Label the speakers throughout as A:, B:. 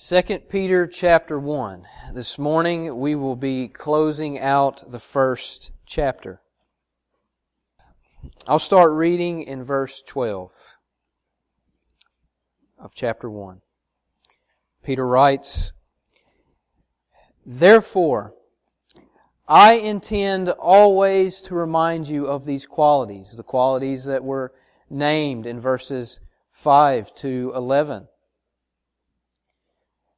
A: 2 Peter chapter 1. This morning we will be closing out the first chapter. I'll start reading in verse 12 of chapter 1. Peter writes, Therefore, I intend always to remind you of these qualities, the qualities that were named in verses 5 to 11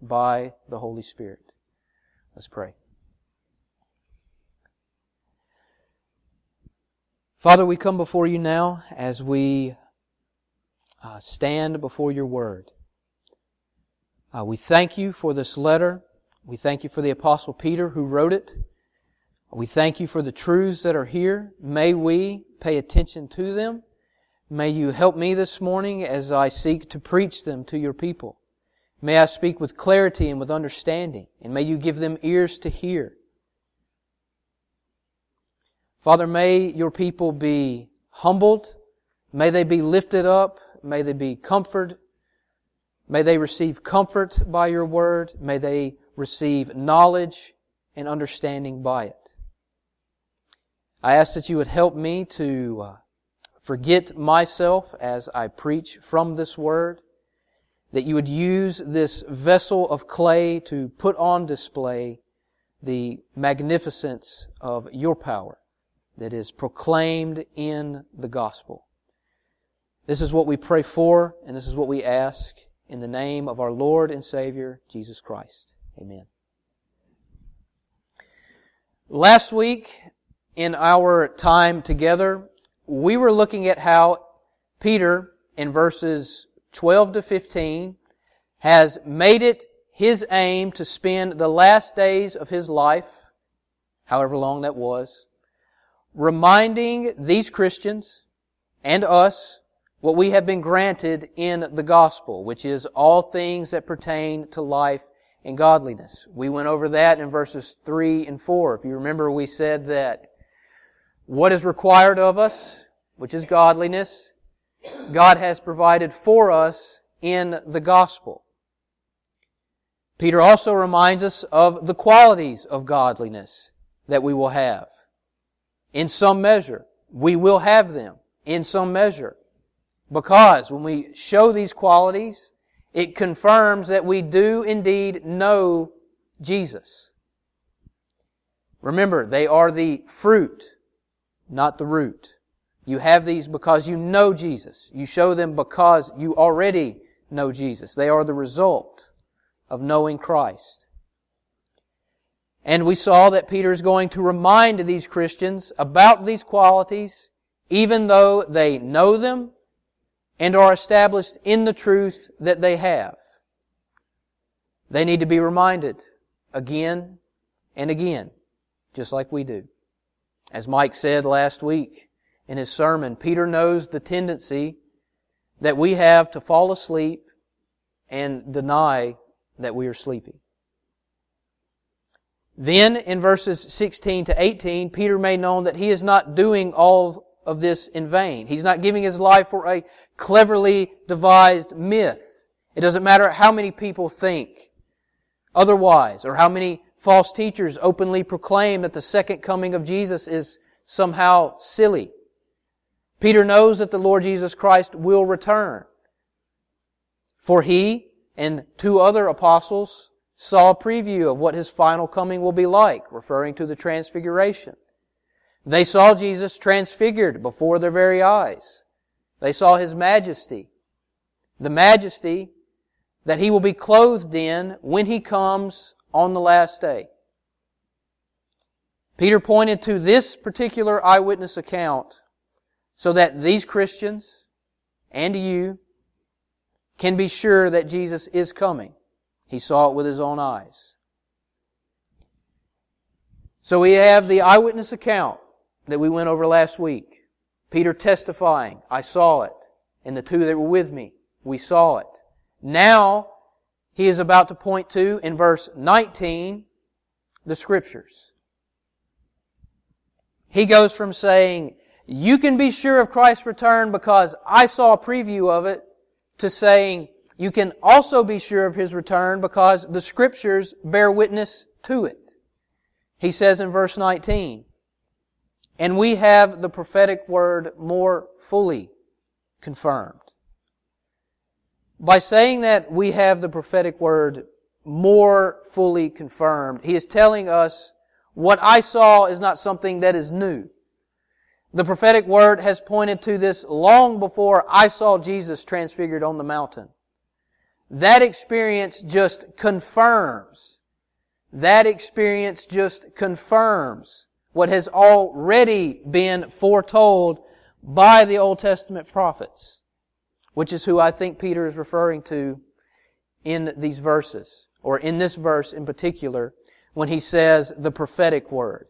A: by the Holy Spirit. Let's pray. Father, we come before you now as we uh, stand before your word. Uh, we thank you for this letter. We thank you for the Apostle Peter who wrote it. We thank you for the truths that are here. May we pay attention to them. May you help me this morning as I seek to preach them to your people. May I speak with clarity and with understanding, and may you give them ears to hear. Father, may your people be humbled. May they be lifted up. May they be comforted. May they receive comfort by your word. May they receive knowledge and understanding by it. I ask that you would help me to uh, forget myself as I preach from this word that you would use this vessel of clay to put on display the magnificence of your power that is proclaimed in the gospel. This is what we pray for, and this is what we ask in the name of our Lord and Savior, Jesus Christ. Amen. Last week, in our time together, we were looking at how Peter, in verses 12 to 15, has made it his aim to spend the last days of his life, however long that was, reminding these Christians and us what we have been granted in the gospel, which is all things that pertain to life and godliness. We went over that in verses 3 and 4. If you remember, we said that what is required of us, which is godliness, God has provided for us in the gospel. Peter also reminds us of the qualities of godliness that we will have. In some measure, we will have them in some measure. Because when we show these qualities, it confirms that we do indeed know Jesus. Remember, they are the fruit, not the root. You have these because you know Jesus. You show them because you already know Jesus. They are the result of knowing Christ. And we saw that Peter is going to remind these Christians about these qualities, even though they know them and are established in the truth that they have. They need to be reminded again and again, just like we do. As Mike said last week, in his sermon, Peter knows the tendency that we have to fall asleep and deny that we are sleepy. Then in verses 16 to 18, Peter made known that he is not doing all of this in vain. He's not giving his life for a cleverly devised myth. It doesn't matter how many people think otherwise or how many false teachers openly proclaim that the second coming of Jesus is somehow silly. Peter knows that the Lord Jesus Christ will return. For he and two other apostles saw a preview of what his final coming will be like, referring to the transfiguration. They saw Jesus transfigured before their very eyes. They saw His majesty. The majesty that He will be clothed in when He comes on the last day. Peter pointed to this particular eyewitness account so that these Christians and you can be sure that Jesus is coming. He saw it with his own eyes. So we have the eyewitness account that we went over last week. Peter testifying, I saw it. And the two that were with me, we saw it. Now, he is about to point to, in verse 19, the scriptures. He goes from saying, you can be sure of Christ's return because I saw a preview of it, to saying, you can also be sure of His return because the scriptures bear witness to it. He says in verse 19, and we have the prophetic word more fully confirmed. By saying that we have the prophetic word more fully confirmed, he is telling us what I saw is not something that is new. The prophetic word has pointed to this long before I saw Jesus transfigured on the mountain. That experience just confirms. That experience just confirms what has already been foretold by the Old Testament prophets, which is who I think Peter is referring to in these verses, or in this verse in particular, when he says the prophetic word.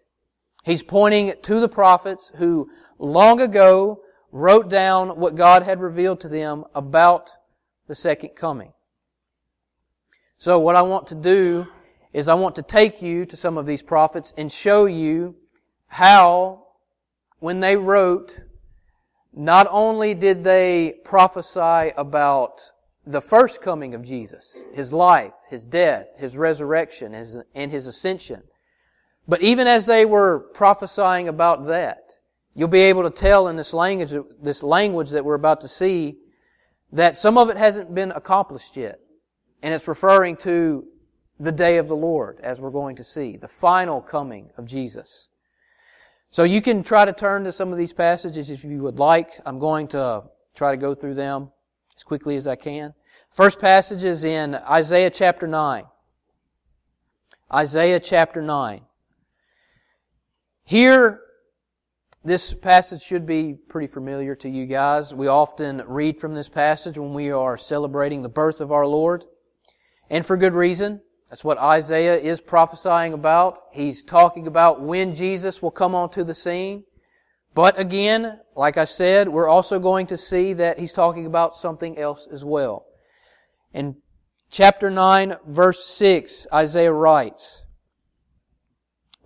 A: He's pointing to the prophets who long ago wrote down what God had revealed to them about the second coming. So what I want to do is I want to take you to some of these prophets and show you how, when they wrote, not only did they prophesy about the first coming of Jesus, His life, His death, His resurrection, and His ascension, but even as they were prophesying about that, you'll be able to tell in this language, this language that we're about to see, that some of it hasn't been accomplished yet. And it's referring to the day of the Lord, as we're going to see, the final coming of Jesus. So you can try to turn to some of these passages if you would like. I'm going to try to go through them as quickly as I can. First passage is in Isaiah chapter 9. Isaiah chapter 9. Here, this passage should be pretty familiar to you guys. We often read from this passage when we are celebrating the birth of our Lord. And for good reason. That's what Isaiah is prophesying about. He's talking about when Jesus will come onto the scene. But again, like I said, we're also going to see that he's talking about something else as well. In chapter 9, verse 6, Isaiah writes,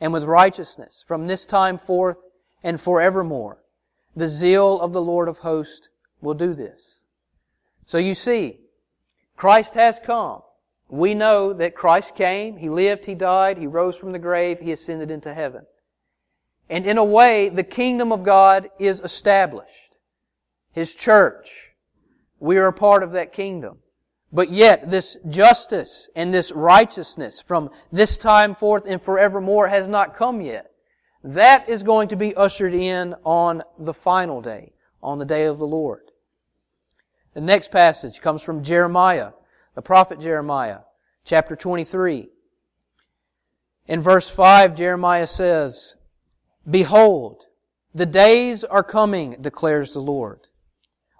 A: and with righteousness from this time forth and forevermore. The zeal of the Lord of hosts will do this. So you see, Christ has come. We know that Christ came, He lived, He died, He rose from the grave, He ascended into heaven. And in a way, the kingdom of God is established. His church. We are a part of that kingdom. But yet, this justice and this righteousness from this time forth and forevermore has not come yet. That is going to be ushered in on the final day, on the day of the Lord. The next passage comes from Jeremiah the prophet Jeremiah, chapter 23. In verse 5, Jeremiah says, Behold, the days are coming, declares the Lord,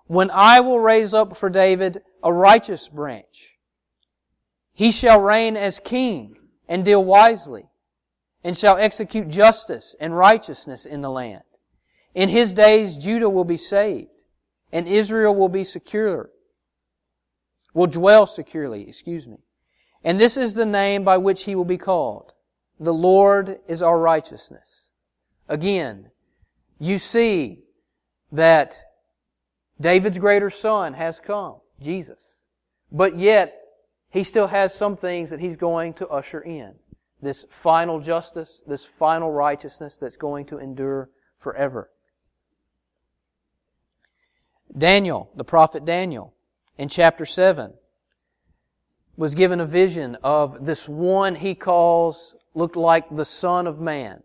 A: when I will raise up for David a righteous branch. He shall reign as king and deal wisely and shall execute justice and righteousness in the land. In his days, Judah will be saved and Israel will be secure, will dwell securely, excuse me. And this is the name by which he will be called. The Lord is our righteousness. Again, you see that David's greater son has come, Jesus. But yet, he still has some things that he's going to usher in. This final justice, this final righteousness that's going to endure forever. Daniel, the prophet Daniel, in chapter 7, was given a vision of this one he calls, looked like the Son of Man.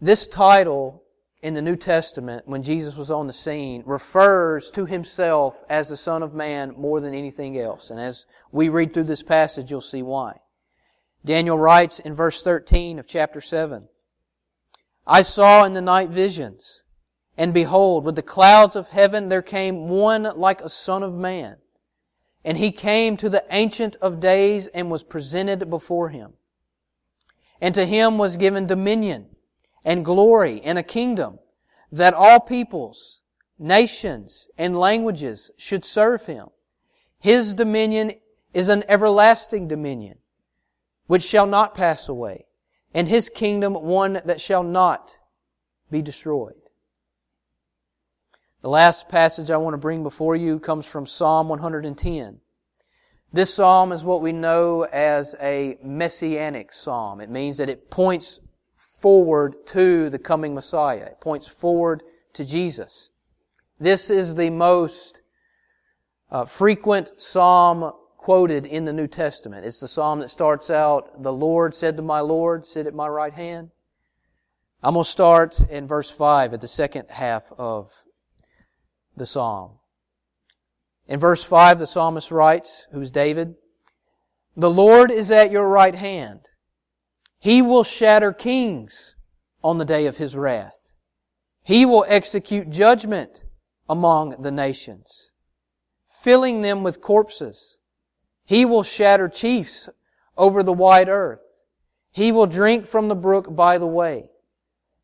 A: This title in the New Testament, when Jesus was on the scene, refers to himself as the Son of Man more than anything else. And as we read through this passage, you'll see why. Daniel writes in verse 13 of chapter 7, I saw in the night visions, and behold, with the clouds of heaven there came one like a son of man. And he came to the Ancient of Days and was presented before him. And to him was given dominion and glory and a kingdom that all peoples, nations, and languages should serve him. His dominion is an everlasting dominion which shall not pass away, and his kingdom one that shall not be destroyed. The last passage I want to bring before you comes from Psalm 110. This psalm is what we know as a messianic psalm. It means that it points forward to the coming Messiah. It points forward to Jesus. This is the most uh, frequent psalm quoted in the New Testament. It's the psalm that starts out, The Lord said to my Lord, sit at my right hand. I'm going to start in verse 5 at the second half of the psalm. In verse 5, the psalmist writes, who's David, The Lord is at your right hand. He will shatter kings on the day of his wrath. He will execute judgment among the nations, filling them with corpses. He will shatter chiefs over the wide earth. He will drink from the brook by the way.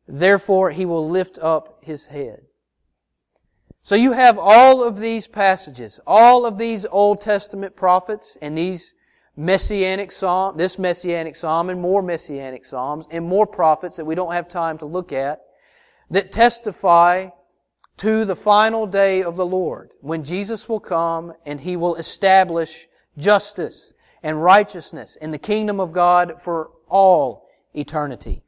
A: Therefore he will lift up his head. So you have all of these passages, all of these Old Testament prophets and these messianic psalm, this messianic psalm and more messianic psalms and more prophets that we don't have time to look at that testify to the final day of the Lord when Jesus will come and He will establish justice, and righteousness in the kingdom of God for all eternity.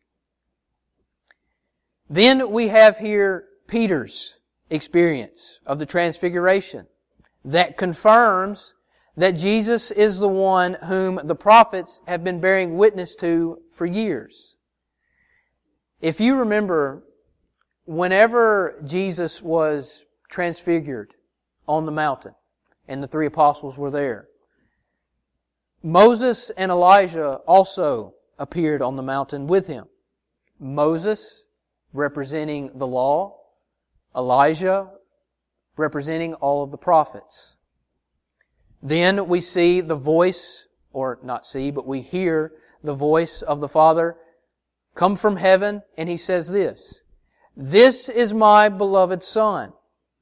A: Then we have here Peter's experience of the transfiguration that confirms that Jesus is the one whom the prophets have been bearing witness to for years. If you remember, whenever Jesus was transfigured on the mountain and the three apostles were there, Moses and Elijah also appeared on the mountain with him. Moses representing the law, Elijah representing all of the prophets. Then we see the voice, or not see, but we hear the voice of the Father come from heaven, and he says this, This is my beloved Son,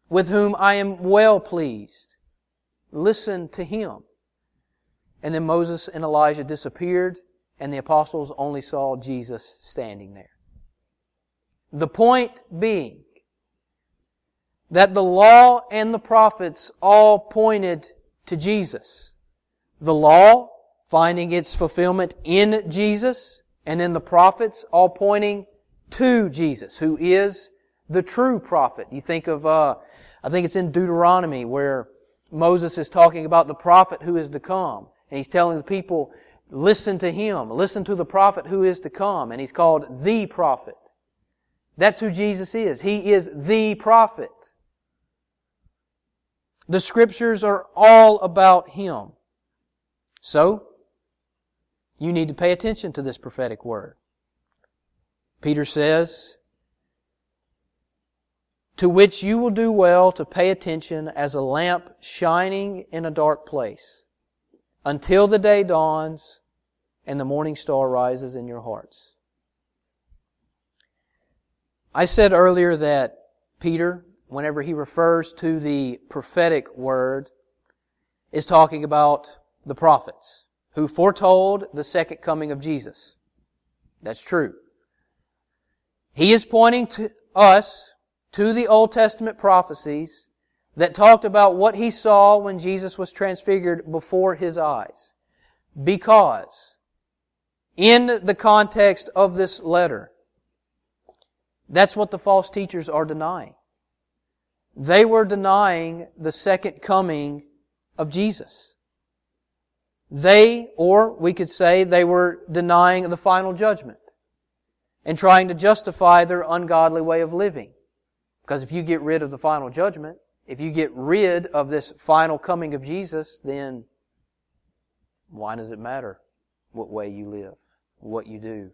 A: with whom I am well pleased. Listen to him. And then Moses and Elijah disappeared, and the apostles only saw Jesus standing there. The point being that the law and the prophets all pointed to Jesus. The law finding its fulfillment in Jesus, and then the prophets all pointing to Jesus, who is the true prophet. You think of, uh, I think it's in Deuteronomy where Moses is talking about the prophet who is to come. And he's telling the people, listen to him, listen to the prophet who is to come. And he's called the prophet. That's who Jesus is. He is the prophet. The scriptures are all about him. So, you need to pay attention to this prophetic word. Peter says, to which you will do well to pay attention as a lamp shining in a dark place until the day dawns and the morning star rises in your hearts. I said earlier that Peter, whenever he refers to the prophetic word, is talking about the prophets who foretold the second coming of Jesus. That's true. He is pointing to us to the Old Testament prophecies that talked about what he saw when Jesus was transfigured before his eyes. Because in the context of this letter, that's what the false teachers are denying. They were denying the second coming of Jesus. They, or we could say they were denying the final judgment and trying to justify their ungodly way of living. Because if you get rid of the final judgment, if you get rid of this final coming of Jesus, then why does it matter what way you live, what you do?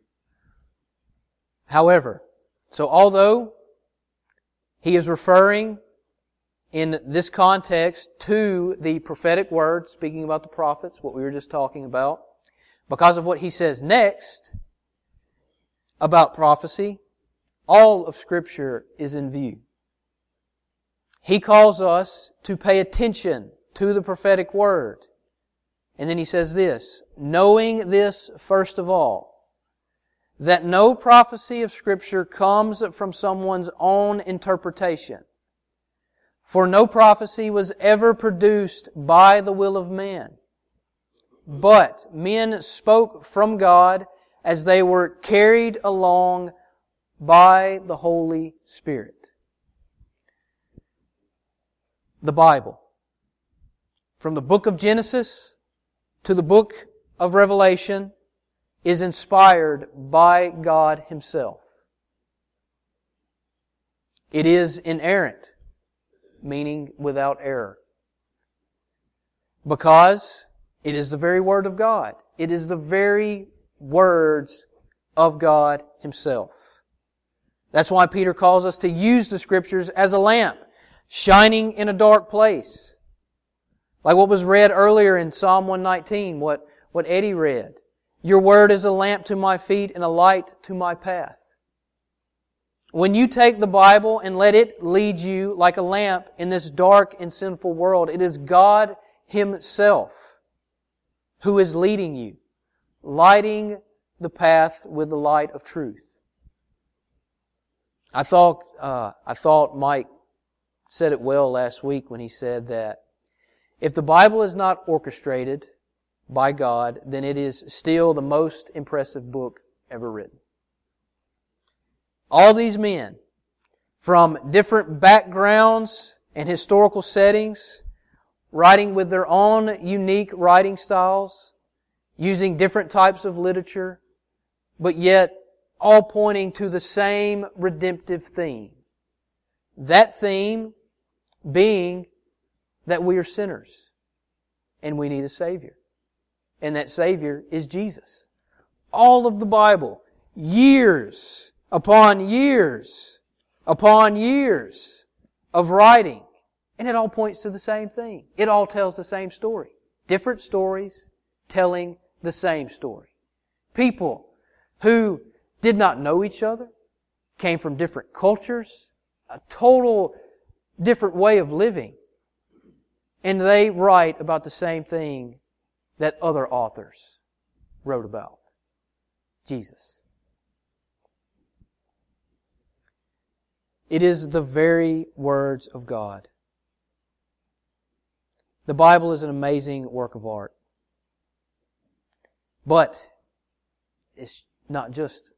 A: However, so although he is referring in this context to the prophetic word, speaking about the prophets, what we were just talking about, because of what he says next about prophecy, all of Scripture is in view. He calls us to pay attention to the prophetic word. And then he says this, knowing this first of all, that no prophecy of Scripture comes from someone's own interpretation. For no prophecy was ever produced by the will of man. But men spoke from God as they were carried along by the Holy Spirit. The Bible. From the book of Genesis to the book of Revelation is inspired by God Himself. It is inerrant, meaning without error. Because it is the very Word of God. It is the very words of God Himself. That's why Peter calls us to use the Scriptures as a lamp, shining in a dark place. Like what was read earlier in Psalm 119, what, what Eddie read. Your word is a lamp to my feet and a light to my path. When you take the Bible and let it lead you like a lamp in this dark and sinful world, it is God Himself who is leading you lighting the path with the light of truth. I thought, uh, I thought Mike said it well last week when he said that if the Bible is not orchestrated by God, then it is still the most impressive book ever written. All these men, from different backgrounds and historical settings, writing with their own unique writing styles, using different types of literature, but yet all pointing to the same redemptive theme. That theme being that we are sinners and we need a Savior. And that Savior is Jesus. All of the Bible, years upon years upon years of writing, and it all points to the same thing. It all tells the same story. Different stories telling the same story. People who did not know each other, came from different cultures, a total different way of living. And they write about the same thing that other authors wrote about. Jesus. It is the very words of God. The Bible is an amazing work of art. But it's not just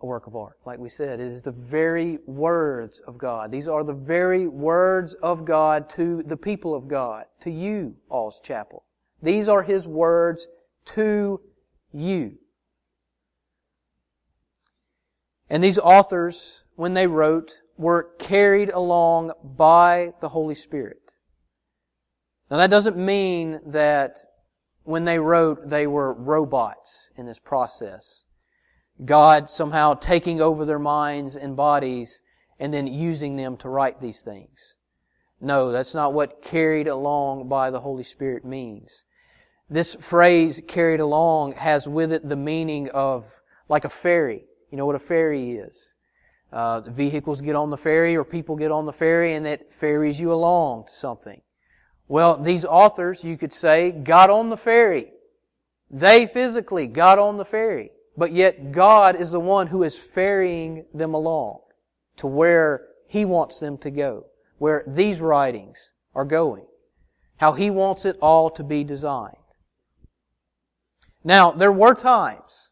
A: a work of art. Like we said, it is the very words of God. These are the very words of God to the people of God, to you, All's Chapel. These are His words to you. And these authors, when they wrote, were carried along by the Holy Spirit. Now that doesn't mean that when they wrote, they were robots in this process. God somehow taking over their minds and bodies and then using them to write these things. No, that's not what carried along by the Holy Spirit means. This phrase carried along has with it the meaning of like a ferry. You know what a ferry is. Uh, vehicles get on the ferry or people get on the ferry and it ferries you along to something. Well, these authors, you could say, got on the ferry. They physically got on the ferry. But yet God is the one who is ferrying them along to where He wants them to go, where these writings are going, how He wants it all to be designed. Now, there were times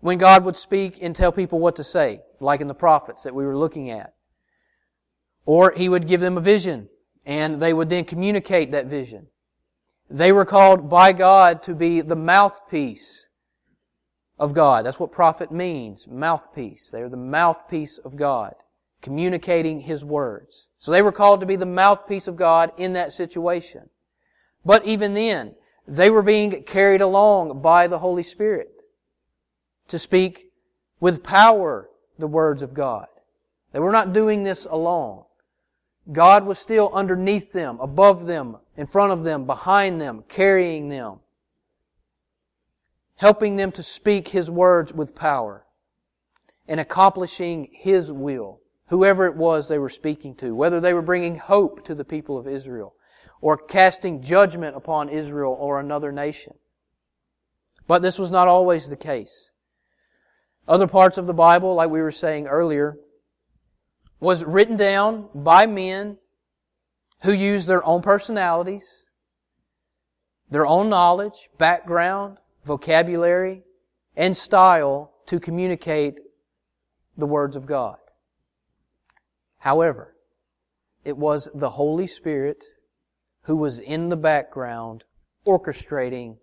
A: when God would speak and tell people what to say, like in the prophets that we were looking at. Or He would give them a vision, and they would then communicate that vision. They were called by God to be the mouthpiece of God. That's what prophet means. Mouthpiece. They are the mouthpiece of God, communicating His words. So they were called to be the mouthpiece of God in that situation. But even then, they were being carried along by the Holy Spirit to speak with power the words of God. They were not doing this alone. God was still underneath them, above them, in front of them, behind them, carrying them helping them to speak His words with power and accomplishing His will, whoever it was they were speaking to, whether they were bringing hope to the people of Israel or casting judgment upon Israel or another nation. But this was not always the case. Other parts of the Bible, like we were saying earlier, was written down by men who used their own personalities, their own knowledge, background, vocabulary, and style to communicate the words of God. However, it was the Holy Spirit who was in the background orchestrating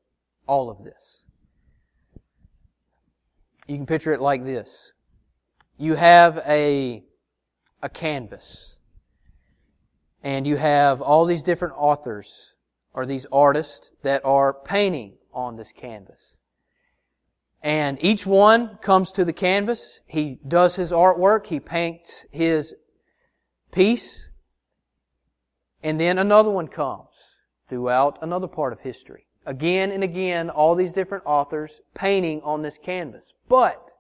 A: all of this. You can picture it like this. You have a, a canvas and you have all these different authors or these artists that are painting on this canvas. And each one comes to the canvas. He does his artwork. He paints his piece. And then another one comes throughout another part of history. Again and again, all these different authors painting on this canvas. But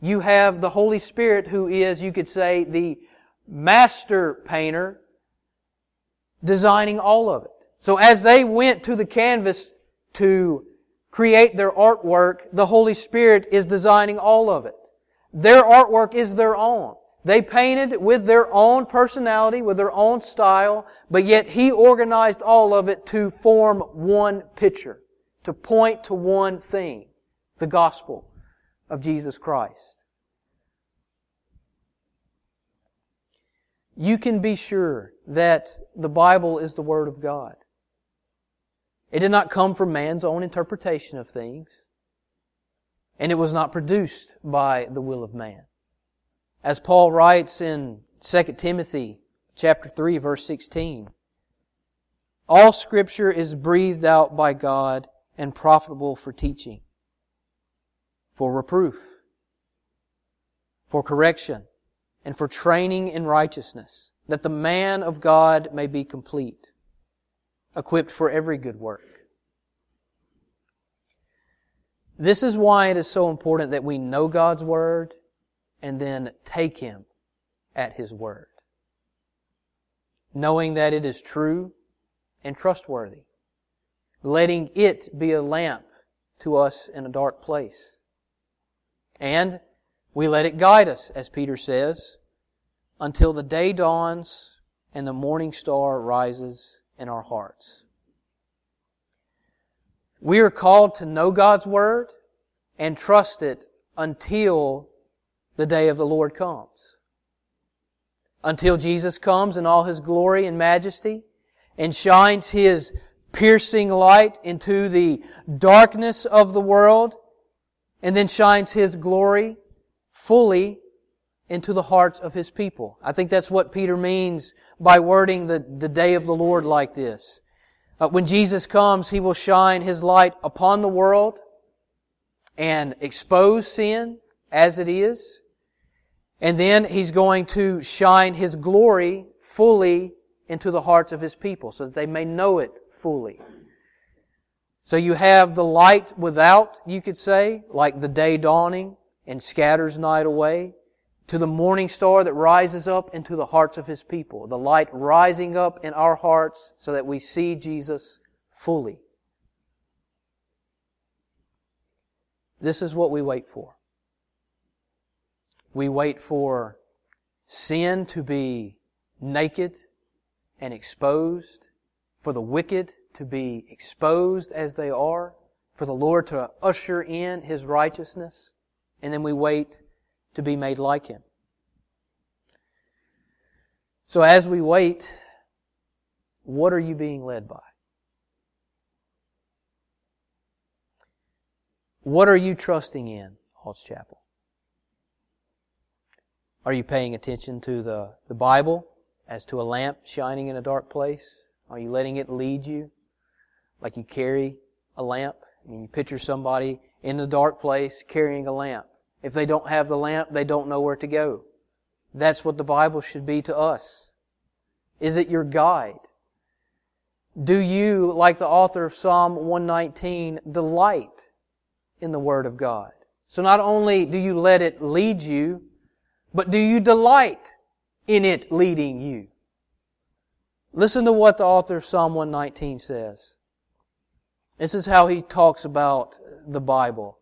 A: you have the Holy Spirit who is, you could say, the master painter designing all of it. So as they went to the canvas to create their artwork, the Holy Spirit is designing all of it. Their artwork is their own. They painted with their own personality, with their own style, but yet He organized all of it to form one picture, to point to one thing, the gospel of Jesus Christ. You can be sure that the Bible is the Word of God. It did not come from man's own interpretation of things. And it was not produced by the will of man. As Paul writes in 2 Timothy chapter 3 verse 16, all scripture is breathed out by God and profitable for teaching, for reproof, for correction, and for training in righteousness, that the man of God may be complete, equipped for every good work. This is why it is so important that we know God's Word and then take Him at His Word. Knowing that it is true and trustworthy. Letting it be a lamp to us in a dark place. And we let it guide us, as Peter says, until the day dawns and the morning star rises in our hearts. We are called to know God's Word and trust it until the day of the Lord comes. Until Jesus comes in all His glory and majesty and shines His piercing light into the darkness of the world and then shines His glory fully into the hearts of His people. I think that's what Peter means by wording the, the day of the Lord like this. Uh, when Jesus comes, He will shine His light upon the world and expose sin as it is. And then He's going to shine His glory fully into the hearts of His people so that they may know it fully. So you have the light without, you could say, like the day dawning and scatters night away, to the morning star that rises up into the hearts of His people. The light rising up in our hearts so that we see Jesus fully. This is what we wait for. We wait for sin to be naked and exposed, for the wicked to be exposed as they are, for the Lord to usher in His righteousness, and then we wait to be made like Him. So as we wait, what are you being led by? What are you trusting in, Halts Chapel? Are you paying attention to the, the Bible as to a lamp shining in a dark place? Are you letting it lead you like you carry a lamp? I mean, you picture somebody in the dark place carrying a lamp. If they don't have the lamp, they don't know where to go. That's what the Bible should be to us. Is it your guide? Do you, like the author of Psalm 119, delight in the Word of God? So not only do you let it lead you, but do you delight in it leading you? Listen to what the author of Psalm 119 says. This is how he talks about the Bible.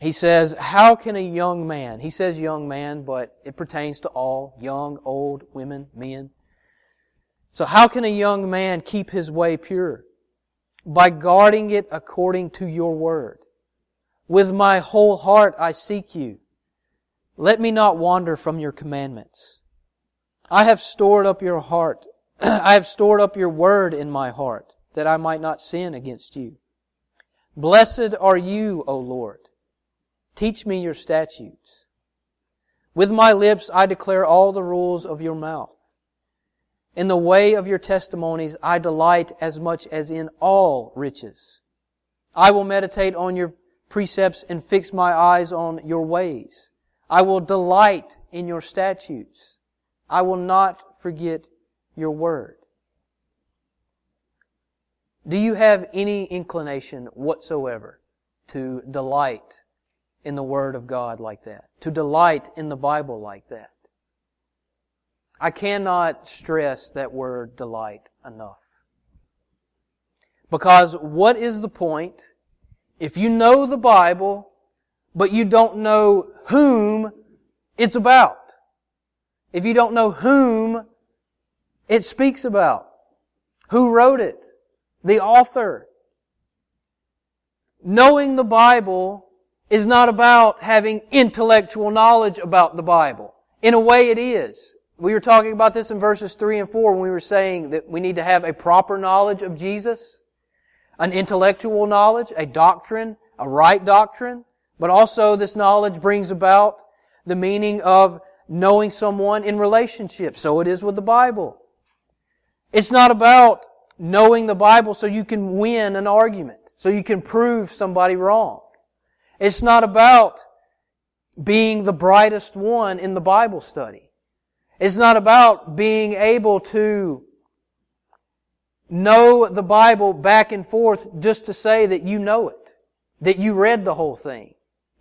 A: He says, how can a young man, he says young man, but it pertains to all, young, old, women, men. So how can a young man keep his way pure? By guarding it according to your word. With my whole heart I seek you. Let me not wander from your commandments. I have stored up your heart. I have stored up your word in my heart that I might not sin against you. Blessed are you, O Lord. Teach me your statutes. With my lips I declare all the rules of your mouth. In the way of your testimonies I delight as much as in all riches. I will meditate on your precepts and fix my eyes on your ways. I will delight in your statutes. I will not forget your word. Do you have any inclination whatsoever to delight in the Word of God like that? To delight in the Bible like that? I cannot stress that word delight enough. Because what is the point if you know the Bible but you don't know whom it's about. If you don't know whom it speaks about, who wrote it, the author. Knowing the Bible is not about having intellectual knowledge about the Bible. In a way it is. We were talking about this in verses 3 and 4 when we were saying that we need to have a proper knowledge of Jesus, an intellectual knowledge, a doctrine, a right doctrine, but also this knowledge brings about the meaning of knowing someone in relationship. So it is with the Bible. It's not about knowing the Bible so you can win an argument, so you can prove somebody wrong. It's not about being the brightest one in the Bible study. It's not about being able to know the Bible back and forth just to say that you know it, that you read the whole thing.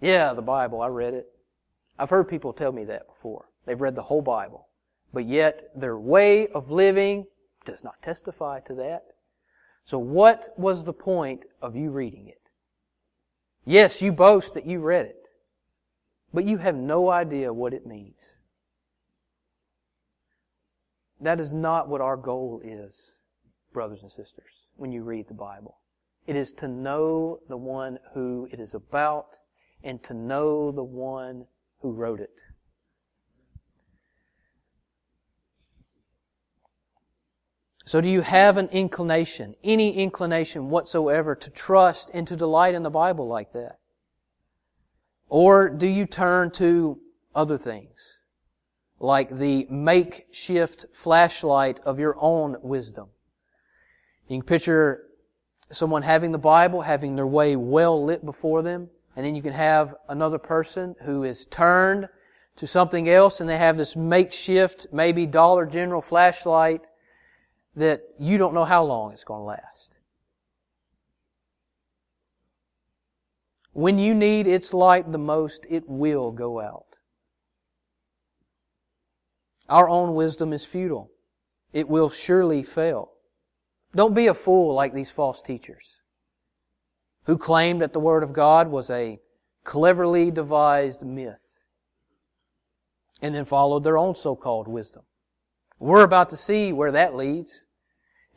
A: Yeah, the Bible, I read it. I've heard people tell me that before. They've read the whole Bible. But yet, their way of living does not testify to that. So what was the point of you reading it? Yes, you boast that you read it, but you have no idea what it means. That is not what our goal is, brothers and sisters, when you read the Bible. It is to know the one who it is about and to know the one who wrote it. So do you have an inclination, any inclination whatsoever to trust and to delight in the Bible like that? Or do you turn to other things, like the makeshift flashlight of your own wisdom? You can picture someone having the Bible, having their way well lit before them, And then you can have another person who is turned to something else and they have this makeshift, maybe Dollar General flashlight that you don't know how long it's going to last. When you need its light the most, it will go out. Our own wisdom is futile. It will surely fail. Don't be a fool like these false teachers who claimed that the Word of God was a cleverly devised myth and then followed their own so-called wisdom. We're about to see where that leads.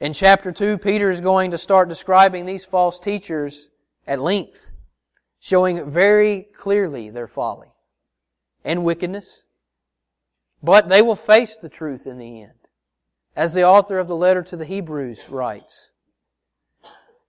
A: In chapter 2, Peter is going to start describing these false teachers at length, showing very clearly their folly and wickedness. But they will face the truth in the end. As the author of the letter to the Hebrews writes,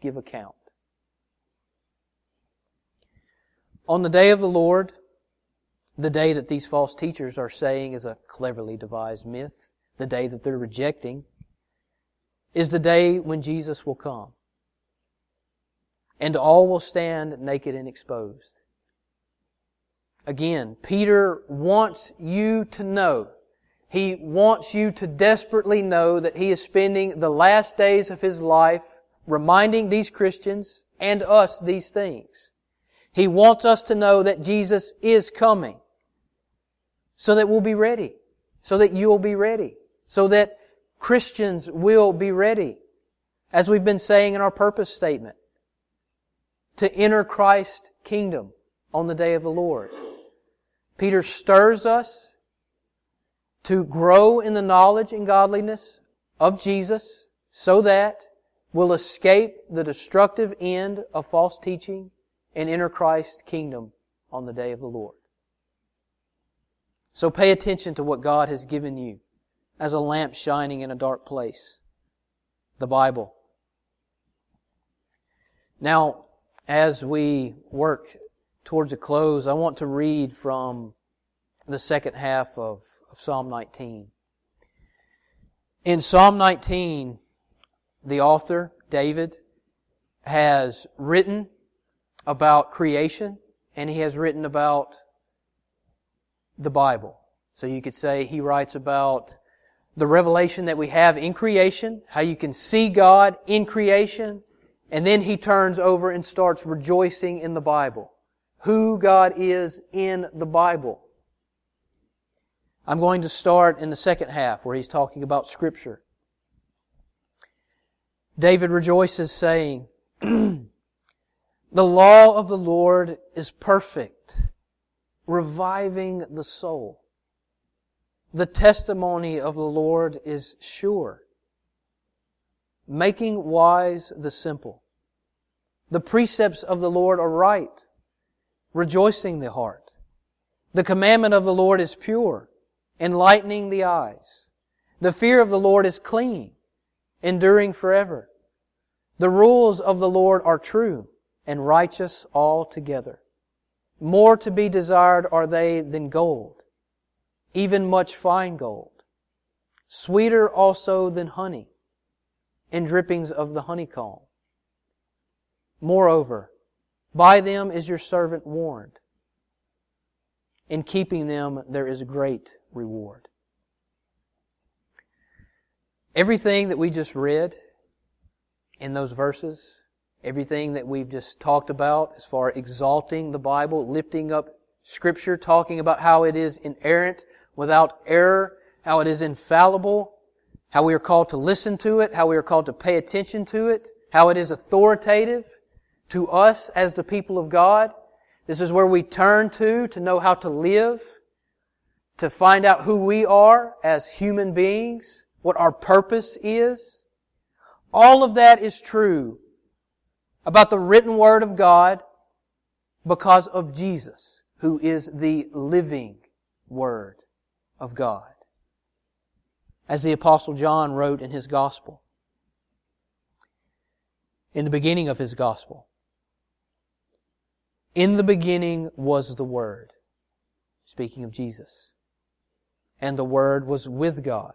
A: give account. On the day of the Lord, the day that these false teachers are saying is a cleverly devised myth, the day that they're rejecting, is the day when Jesus will come. And all will stand naked and exposed. Again, Peter wants you to know he wants you to desperately know that He is spending the last days of His life reminding these Christians and us these things. He wants us to know that Jesus is coming so that we'll be ready, so that you'll be ready, so that Christians will be ready, as we've been saying in our purpose statement, to enter Christ's kingdom on the day of the Lord. Peter stirs us to grow in the knowledge and godliness of Jesus so that we'll escape the destructive end of false teaching and enter Christ's kingdom on the day of the Lord. So pay attention to what God has given you as a lamp shining in a dark place. The Bible. Now, as we work towards a close, I want to read from the second half of of Psalm 19. In Psalm 19, the author, David, has written about creation and he has written about the Bible. So you could say he writes about the revelation that we have in creation, how you can see God in creation, and then he turns over and starts rejoicing in the Bible. Who God is in the Bible. I'm going to start in the second half where he's talking about Scripture. David rejoices saying, The law of the Lord is perfect, reviving the soul. The testimony of the Lord is sure, making wise the simple. The precepts of the Lord are right, rejoicing the heart. The commandment of the Lord is pure, enlightening the eyes. The fear of the Lord is clean, enduring forever. The rules of the Lord are true and righteous altogether. More to be desired are they than gold, even much fine gold. Sweeter also than honey and drippings of the honeycomb. Moreover, by them is your servant warned. In keeping them there is great reward. Everything that we just read in those verses, everything that we've just talked about as far as exalting the Bible, lifting up Scripture, talking about how it is inerrant, without error, how it is infallible, how we are called to listen to it, how we are called to pay attention to it, how it is authoritative to us as the people of God. This is where we turn to to know how to live to find out who we are as human beings, what our purpose is. All of that is true about the written Word of God, because of Jesus, who is the living Word of God. As the Apostle John wrote in his Gospel, in the beginning of his Gospel, in the beginning was the Word, speaking of Jesus, and the Word was with God,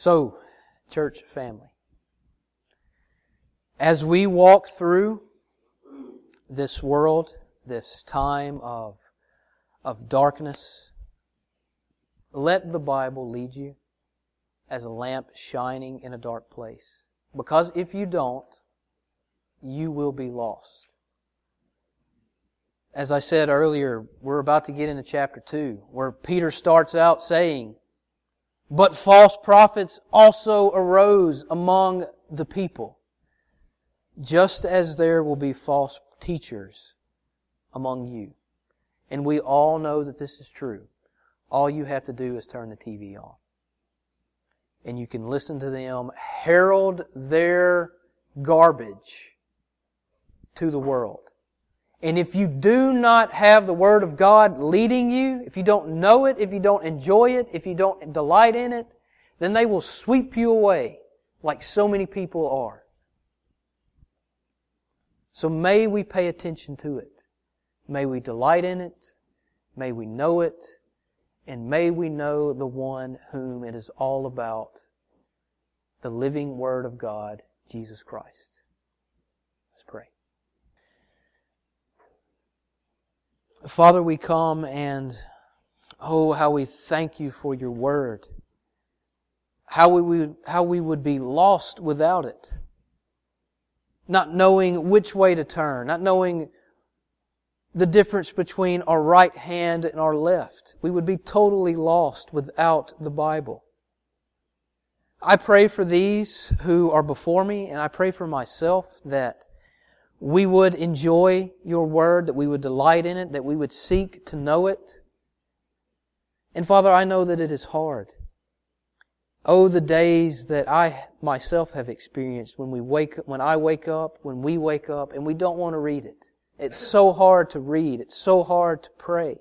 A: So, church family, as we walk through this world, this time of, of darkness, let the Bible lead you as a lamp shining in a dark place. Because if you don't, you will be lost. As I said earlier, we're about to get into chapter 2, where Peter starts out saying, But false prophets also arose among the people just as there will be false teachers among you. And we all know that this is true. All you have to do is turn the TV on. And you can listen to them herald their garbage to the world. And if you do not have the Word of God leading you, if you don't know it, if you don't enjoy it, if you don't delight in it, then they will sweep you away like so many people are. So may we pay attention to it. May we delight in it. May we know it. And may we know the one whom it is all about, the living Word of God, Jesus Christ. Let's pray. Father, we come and, oh, how we thank you for your Word. How we would, how we would be lost without it not knowing which way to turn, not knowing the difference between our right hand and our left. We would be totally lost without the Bible. I pray for these who are before me, and I pray for myself that we would enjoy your word, that we would delight in it, that we would seek to know it. And Father, I know that it is hard. Oh, the days that I myself have experienced when we wake, when I wake up, when we wake up, and we don't want to read it. It's so hard to read. It's so hard to pray.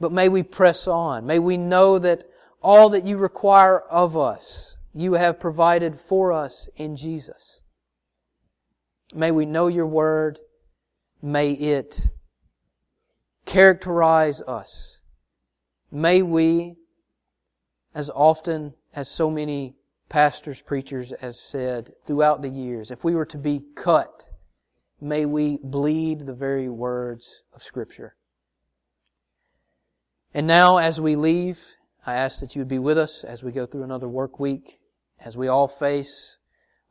A: But may we press on. May we know that all that you require of us, you have provided for us in Jesus. May we know your word. May it characterize us. May we as often as so many pastors, preachers have said throughout the years, if we were to be cut, may we bleed the very words of Scripture. And now, as we leave, I ask that you would be with us as we go through another work week, as we all face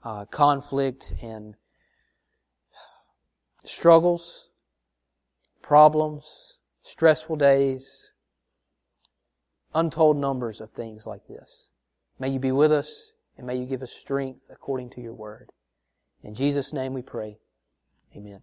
A: uh, conflict and struggles, problems, stressful days, untold numbers of things like this. May you be with us and may you give us strength according to your word. In Jesus' name we pray. Amen.